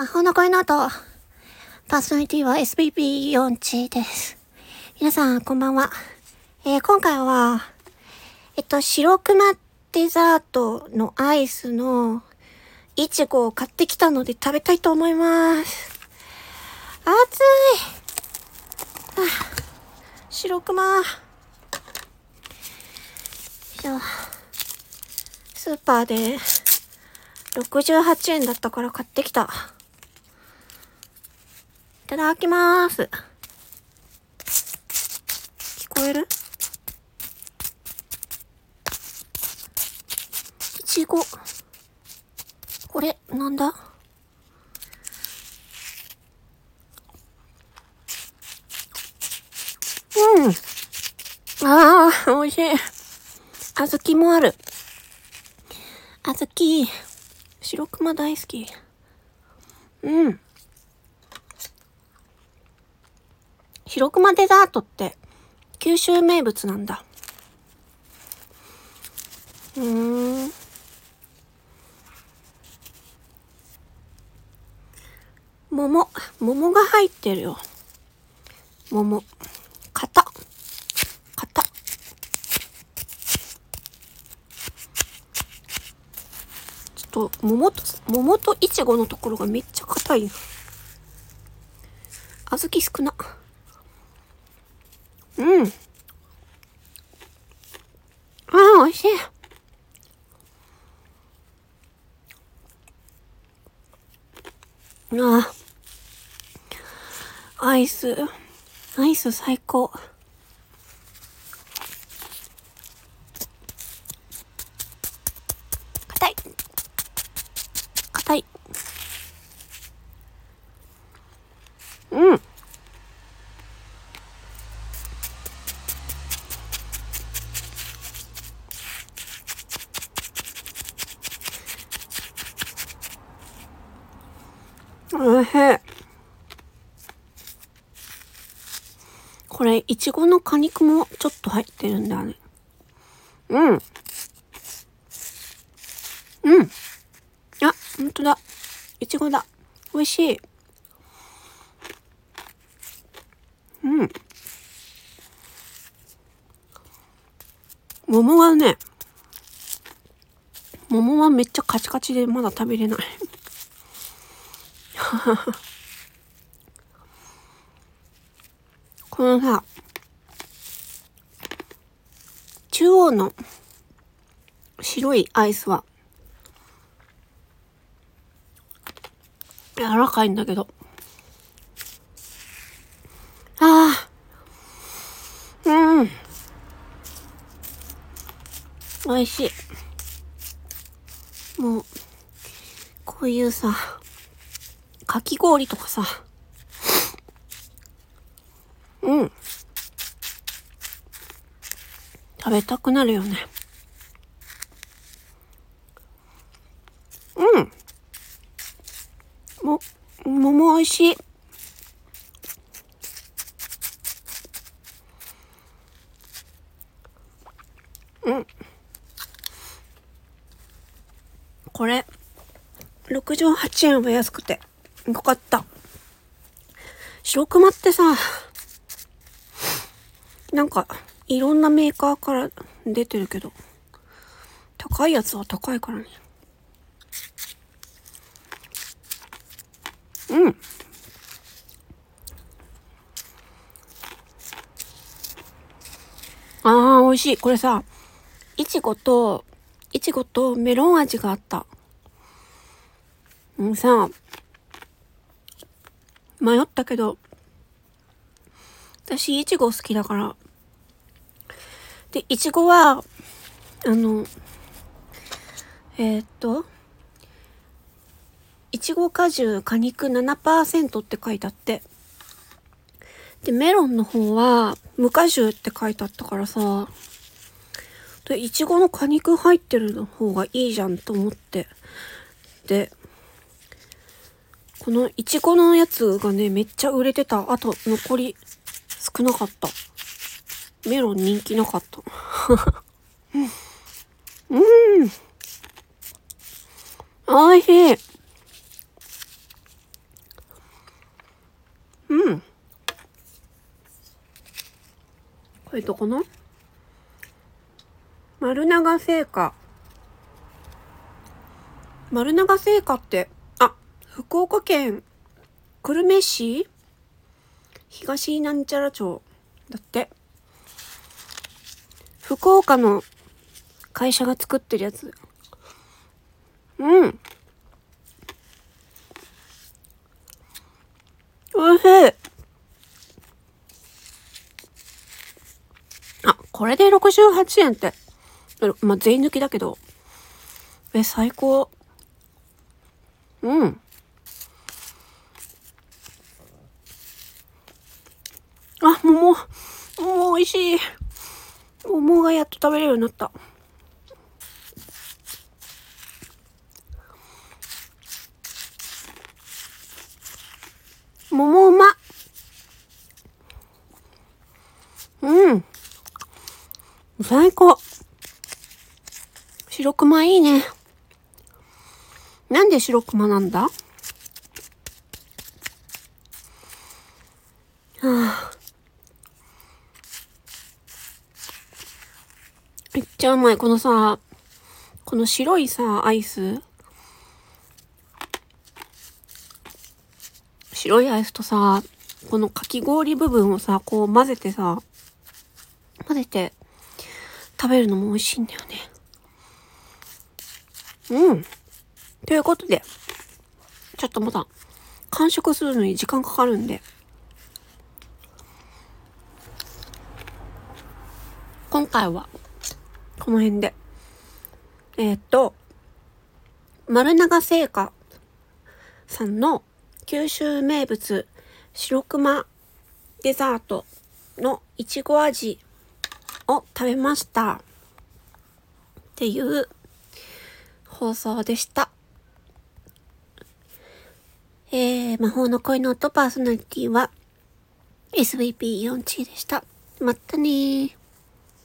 魔法の声の音。パーソナリティは SPP4 チです。皆さん、こんばんは。えー、今回は、えっと、白熊デザートのアイスのいちごを買ってきたので食べたいと思います。暑い。白熊。じゃあ、スーパーで68円だったから買ってきた。いただきます。聞こえる？いちご。これ、なんだ？うん。ああ、美味しい。小豆もある。小豆。白熊大好き。うん。白熊デザートって九州名物なんだ。うーん。桃、桃が入ってるよ。桃。型。型。ちょっと、桃と、桃といちごのところがめっちゃ硬いよ。小豆少な。うん。ああ、美味しい。ああ。アイス、アイス最高。おいしい。これ、いちごの果肉もちょっと入ってるんだね。うん。うん。あ、ほんとだ。いちごだ。美味しい。うん。桃はね、桃はめっちゃカチカチでまだ食べれない。このさ、中央の白いアイスは、柔らかいんだけど。ああ。うん。美味しい。もう、こういうさ、かき氷とかさ、うん。食べたくなるよね。うん。も、桃美味しい。うん。これ、68円は安くて、よかった。白熊ってさ、なんか、いろんなメーカーから出てるけど、高いやつは高いからね。うん。ああ、美味しい。これさ、いちごと、いちごとメロン味があった。うさ、迷ったけど、私、いちご好きだから。で、いちごは、あの、えー、っと、いちご果汁果肉7%って書いてあって。で、メロンの方は無果汁って書いてあったからさ、で、いちごの果肉入ってるの方がいいじゃんと思って。で、このいちごのやつがね、めっちゃ売れてた。あと、残り少なかった。メロン人気なかった。うん。美味しい。うん。これどこの？丸長製菓。丸長製菓って、福岡県久留米市東なんちゃら町だって。福岡の会社が作ってるやつ。うん。おいしい。あ、これで68円って。まあ、税抜きだけど。え、最高。うん。あ、桃。桃美味しい。桃がやっと食べれるようになった。桃うま。うん。最高。白熊いいね。なんで白熊なんだ？めっちゃうまい。このさ、この白いさ、アイス。白いアイスとさ、このかき氷部分をさ、こう混ぜてさ、混ぜて食べるのも美味しいんだよね。うん。ということで、ちょっとまだ完食するのに時間かかるんで、今回はこの辺で、えー、っと、丸長製菓さんの九州名物白熊デザートのいちご味を食べましたっていう放送でした。えー、魔法の恋の音パーソナリティは SVP4 チでした。まったねー。